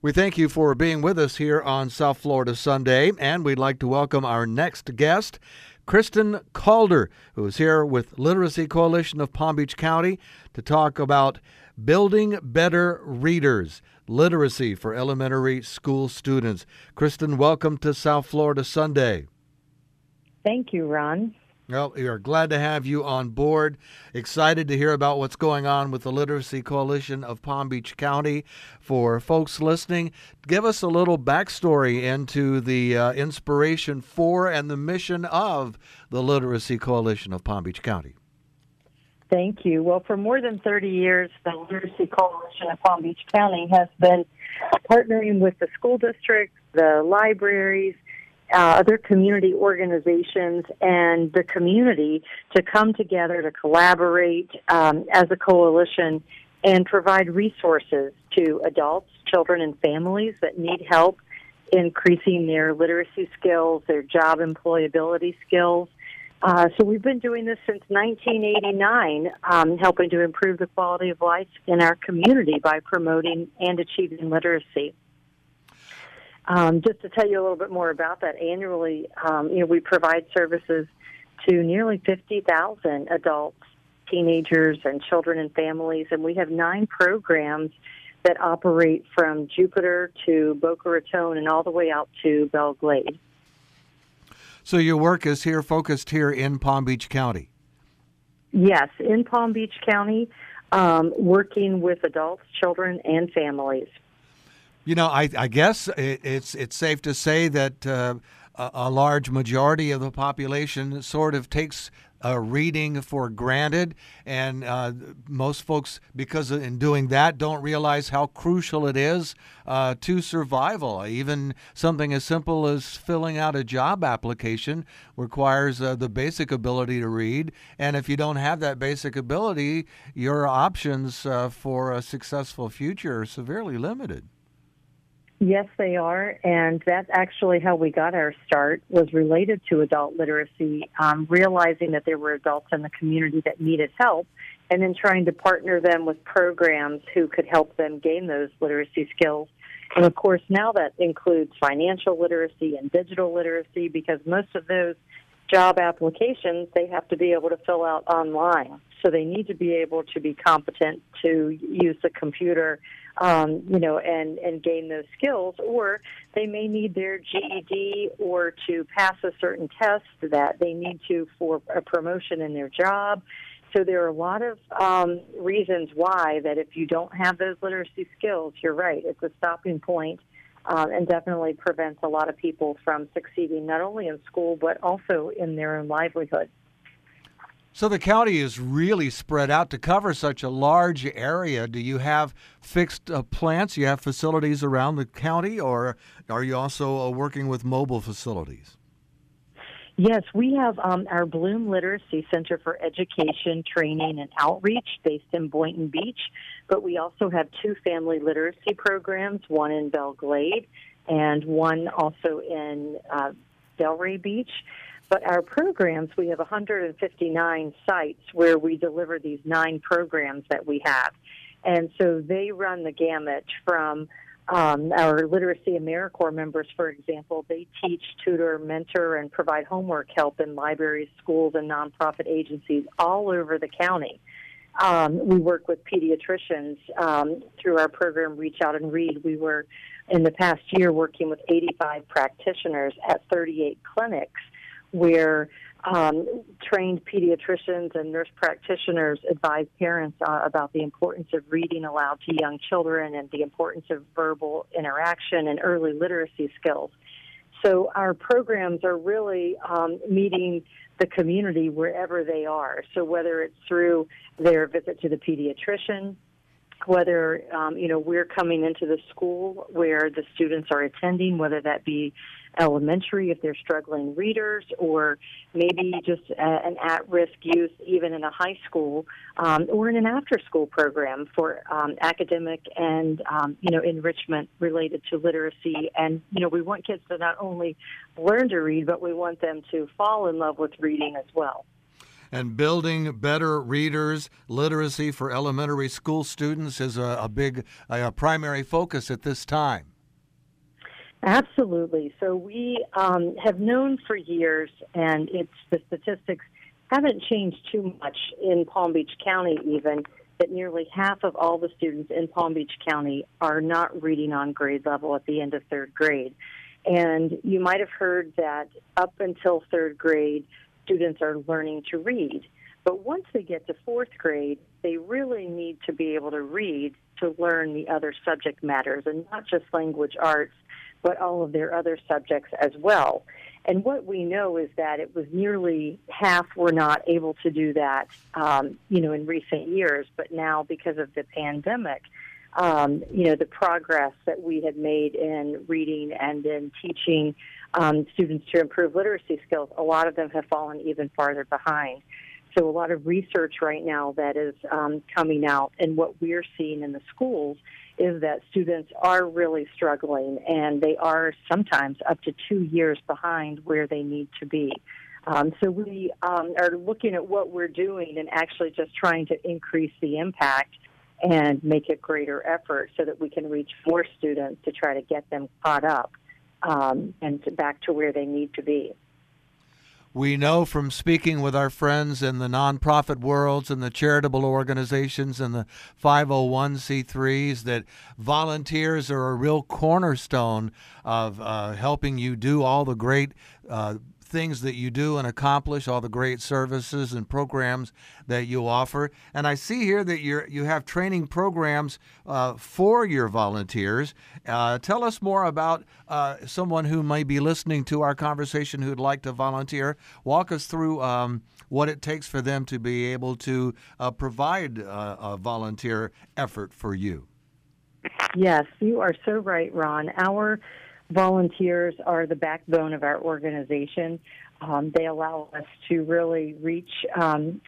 We thank you for being with us here on South Florida Sunday, and we'd like to welcome our next guest, Kristen Calder, who is here with Literacy Coalition of Palm Beach County to talk about building better readers, literacy for elementary school students. Kristen, welcome to South Florida Sunday. Thank you, Ron. Well, we are glad to have you on board. Excited to hear about what's going on with the Literacy Coalition of Palm Beach County. For folks listening, give us a little backstory into the uh, inspiration for and the mission of the Literacy Coalition of Palm Beach County. Thank you. Well, for more than 30 years, the Literacy Coalition of Palm Beach County has been partnering with the school districts, the libraries, uh, other community organizations and the community to come together to collaborate um, as a coalition and provide resources to adults, children, and families that need help increasing their literacy skills, their job employability skills. Uh, so we've been doing this since 1989, um, helping to improve the quality of life in our community by promoting and achieving literacy. Um, just to tell you a little bit more about that, annually, um, you know, we provide services to nearly 50,000 adults, teenagers, and children and families, and we have nine programs that operate from Jupiter to Boca Raton and all the way out to Belle Glade. So your work is here focused here in Palm Beach County. Yes, in Palm Beach County, um, working with adults, children, and families. You know, I, I guess it's it's safe to say that uh, a, a, large majority of the population sort of takes reading for granted, and uh, most folks, because in doing that, don't realize how crucial it is uh, to survival. Even something as simple as filling out a job application requires uh, the basic ability to read, and if you don't have that basic ability, your options uh, for a successful future are severely limited. Yes, they are, and that's actually how we got our start. Was related to adult literacy, um, realizing that there were adults in the community that needed help, and then trying to partner them with programs who could help them gain those literacy skills. And of course, now that includes financial literacy and digital literacy, because most of those job applications they have to be able to fill out online. So they need to be able to be competent to use the computer, um, you know, and, and gain those skills, or they may need their GED or to pass a certain test that they need to for a promotion in their job. So there are a lot of um, reasons why that if you don't have those literacy skills, you're right, it's a stopping point um, and definitely prevents a lot of people from succeeding not only in school but also in their own livelihood. So the county is really spread out to cover such a large area. Do you have fixed uh, plants? You have facilities around the county, or are you also uh, working with mobile facilities? Yes, we have um, our Bloom Literacy Center for Education, Training, and Outreach based in Boynton Beach, but we also have two family literacy programs, one in Belle Glade and one also in uh, Delray Beach. But our programs, we have 159 sites where we deliver these nine programs that we have. And so they run the gamut from um, our Literacy AmeriCorps members, for example, they teach, tutor, mentor, and provide homework help in libraries, schools, and nonprofit agencies all over the county. Um, we work with pediatricians um, through our program Reach Out and Read. We were in the past year working with 85 practitioners at 38 clinics where um, trained pediatricians and nurse practitioners advise parents uh, about the importance of reading aloud to young children and the importance of verbal interaction and early literacy skills. So our programs are really um, meeting the community wherever they are. So whether it's through their visit to the pediatrician, whether um, you know we're coming into the school where the students are attending, whether that be elementary if they're struggling readers, or maybe just a, an at-risk youth even in a high school, um, or in an after-school program for um, academic and um, you know enrichment related to literacy. And you know we want kids to not only learn to read, but we want them to fall in love with reading as well. And building better readers, literacy for elementary school students is a, a big, a, primary focus at this time. Absolutely. So we um, have known for years, and it's the statistics haven't changed too much in Palm Beach County, even that nearly half of all the students in Palm Beach County are not reading on grade level at the end of third grade. And you might have heard that up until third grade, students are learning to read. But once they get to fourth grade, they really need to be able to read to learn the other subject matters and not just language arts, but all of their other subjects as well. And what we know is that it was nearly half were not able to do that, um, you know, in recent years. But now, because of the pandemic, um, you know, the progress that we had made in reading and in teaching um, students to improve literacy skills, a lot of them have fallen even farther behind. So, a lot of research right now that is um, coming out, and what we're seeing in the schools is that students are really struggling, and they are sometimes up to two years behind where they need to be. Um, so, we um, are looking at what we're doing and actually just trying to increase the impact and make a greater effort so that we can reach more students to try to get them caught up um, and to back to where they need to be. We know from speaking with our friends in the nonprofit worlds and the charitable organizations and the 501c3s that volunteers are a real cornerstone of uh, helping you do all the great uh, things that you do and accomplish, all the great services and programs that you offer. And I see here that you you have training programs uh, for your volunteers. Uh, tell us more about uh, someone who may be listening to our conversation who'd like to volunteer. Walk us through um, what it takes for them to be able to uh, provide uh, a volunteer effort for you. Yes, you are so right, Ron. Our volunteers are the backbone of our organization. Um, they allow us to really reach um,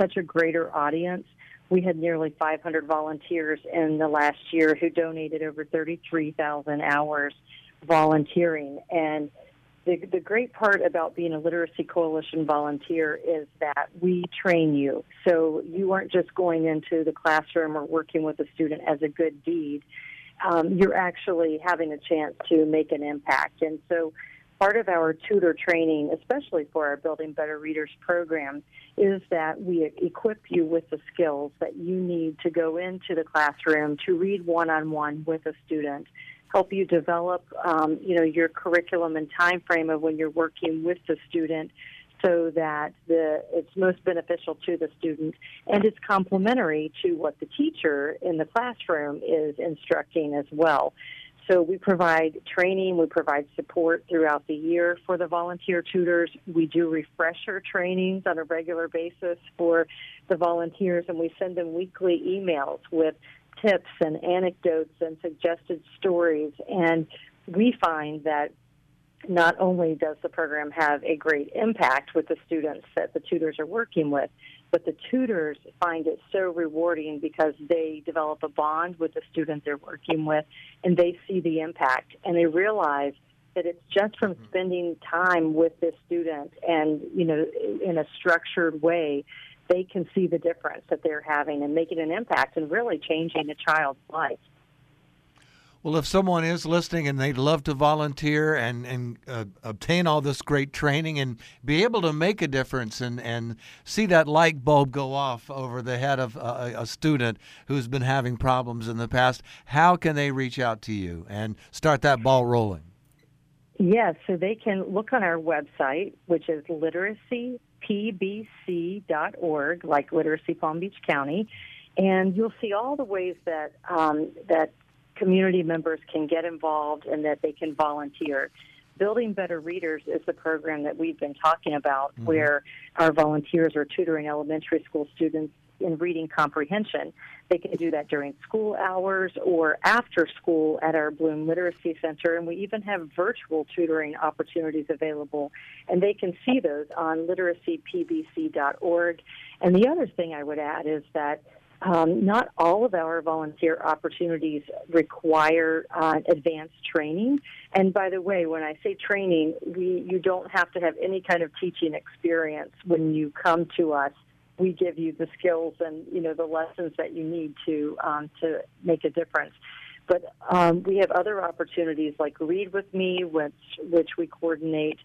such a greater audience. We had nearly 500 volunteers in the last year who donated over 33,000 hours volunteering. And the, the great part about being a Literacy Coalition volunteer is that we train you. So you aren't just going into the classroom or working with a student as a good deed um, you're actually having a chance to make an impact. And so, part of our tutor training, especially for our Building Better Readers program, is that we equip you with the skills that you need to go into the classroom to read one on one with a student. Help you develop, um, you know, your curriculum and time frame of when you're working with the student so that the, it's most beneficial to the student and it's complementary to what the teacher in the classroom is instructing as well. So we provide training, we provide support throughout the year for the volunteer tutors. We do refresher trainings on a regular basis for the volunteers, and we send them weekly emails with tips and anecdotes and suggested stories. And we find that not only does the program have a great impact with the students that the tutors are working with, but the tutors find it so rewarding because they develop a bond with the student they're working with and they see the impact and they realize that it's just from mm-hmm. spending time with this student and, you know, in a structured way, they can see the difference that they're having and making an impact and really changing a child's life. Well, if someone is listening and they'd love to volunteer and, and uh, obtain all this great training and be able to make a difference and, and see that light bulb go off over the head of a, a student who's been having problems in the past, how can they reach out to you and start that ball rolling? Yes, so they can look on our website, which is literacypbc.org, like Literacy Palm Beach County, and you'll see all the ways that um, that community members can get involved and that they can volunteer. Building Better Readers is the program that we've been talking about, mm-hmm. where our volunteers are tutoring elementary school students in reading comprehension. They can do that during school hours or after school at our Bloom Literacy Center, and we even have virtual tutoring opportunities available. And they can see those on literacypbc.org. And the other thing I would add is that um, not all of our volunteer opportunities require uh, advanced training. And by the way, when I say training, we you don't have to have any kind of teaching experience when you come to us. We give you the skills and you know the lessons that you need to um, to make a difference. But um, we have other opportunities like Read with Me, which which we coordinate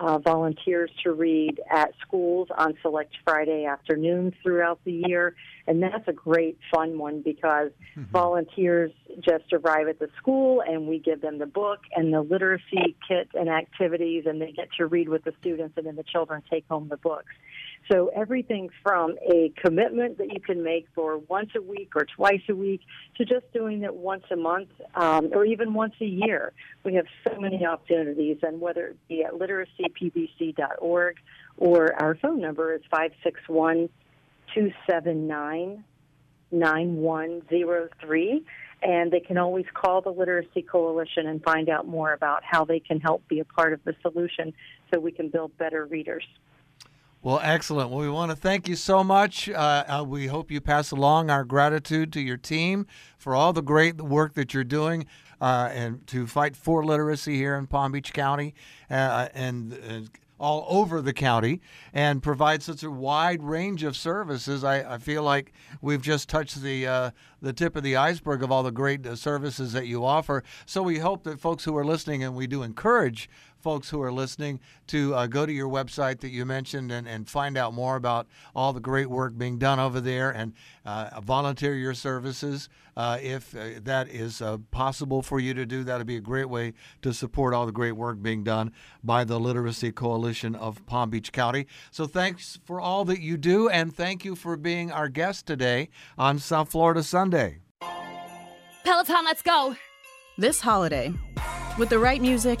uh, volunteers to read at schools on select Friday afternoons throughout the year. And that's a great fun one because mm-hmm. volunteers just arrive at the school and we give them the book and the literacy kit and activities, and they get to read with the students, and then the children take home the books. So everything from a commitment that you can make for once a week or twice a week to just doing it once a month um, or even once a year. We have so many opportunities, and whether it be at literacypbc.org or our phone number is 561 279 9103 and they can always call the Literacy Coalition and find out more about how they can help be a part of the solution so we can build better readers. Well, excellent. Well, we want to thank you so much. Uh, uh, we hope you pass along our gratitude to your team for all the great work that you're doing uh, and to fight for literacy here in Palm Beach County uh, and uh, all over the county and provide such a wide range of services. I, I feel like we've just touched the uh, the tip of the iceberg of all the great services that you offer. So we hope that folks who are listening, and we do encourage folks who are listening to uh, go to your website that you mentioned and, and find out more about all the great work being done over there and uh, volunteer your services. Uh, if uh, that is uh, possible for you to do, that would be a great way to support all the great work being done by the Literacy Coalition of Palm Beach County. So thanks for all that you do, and thank you for being our guest today on South Florida Sunday. Peloton, let's go! This holiday, with the right music,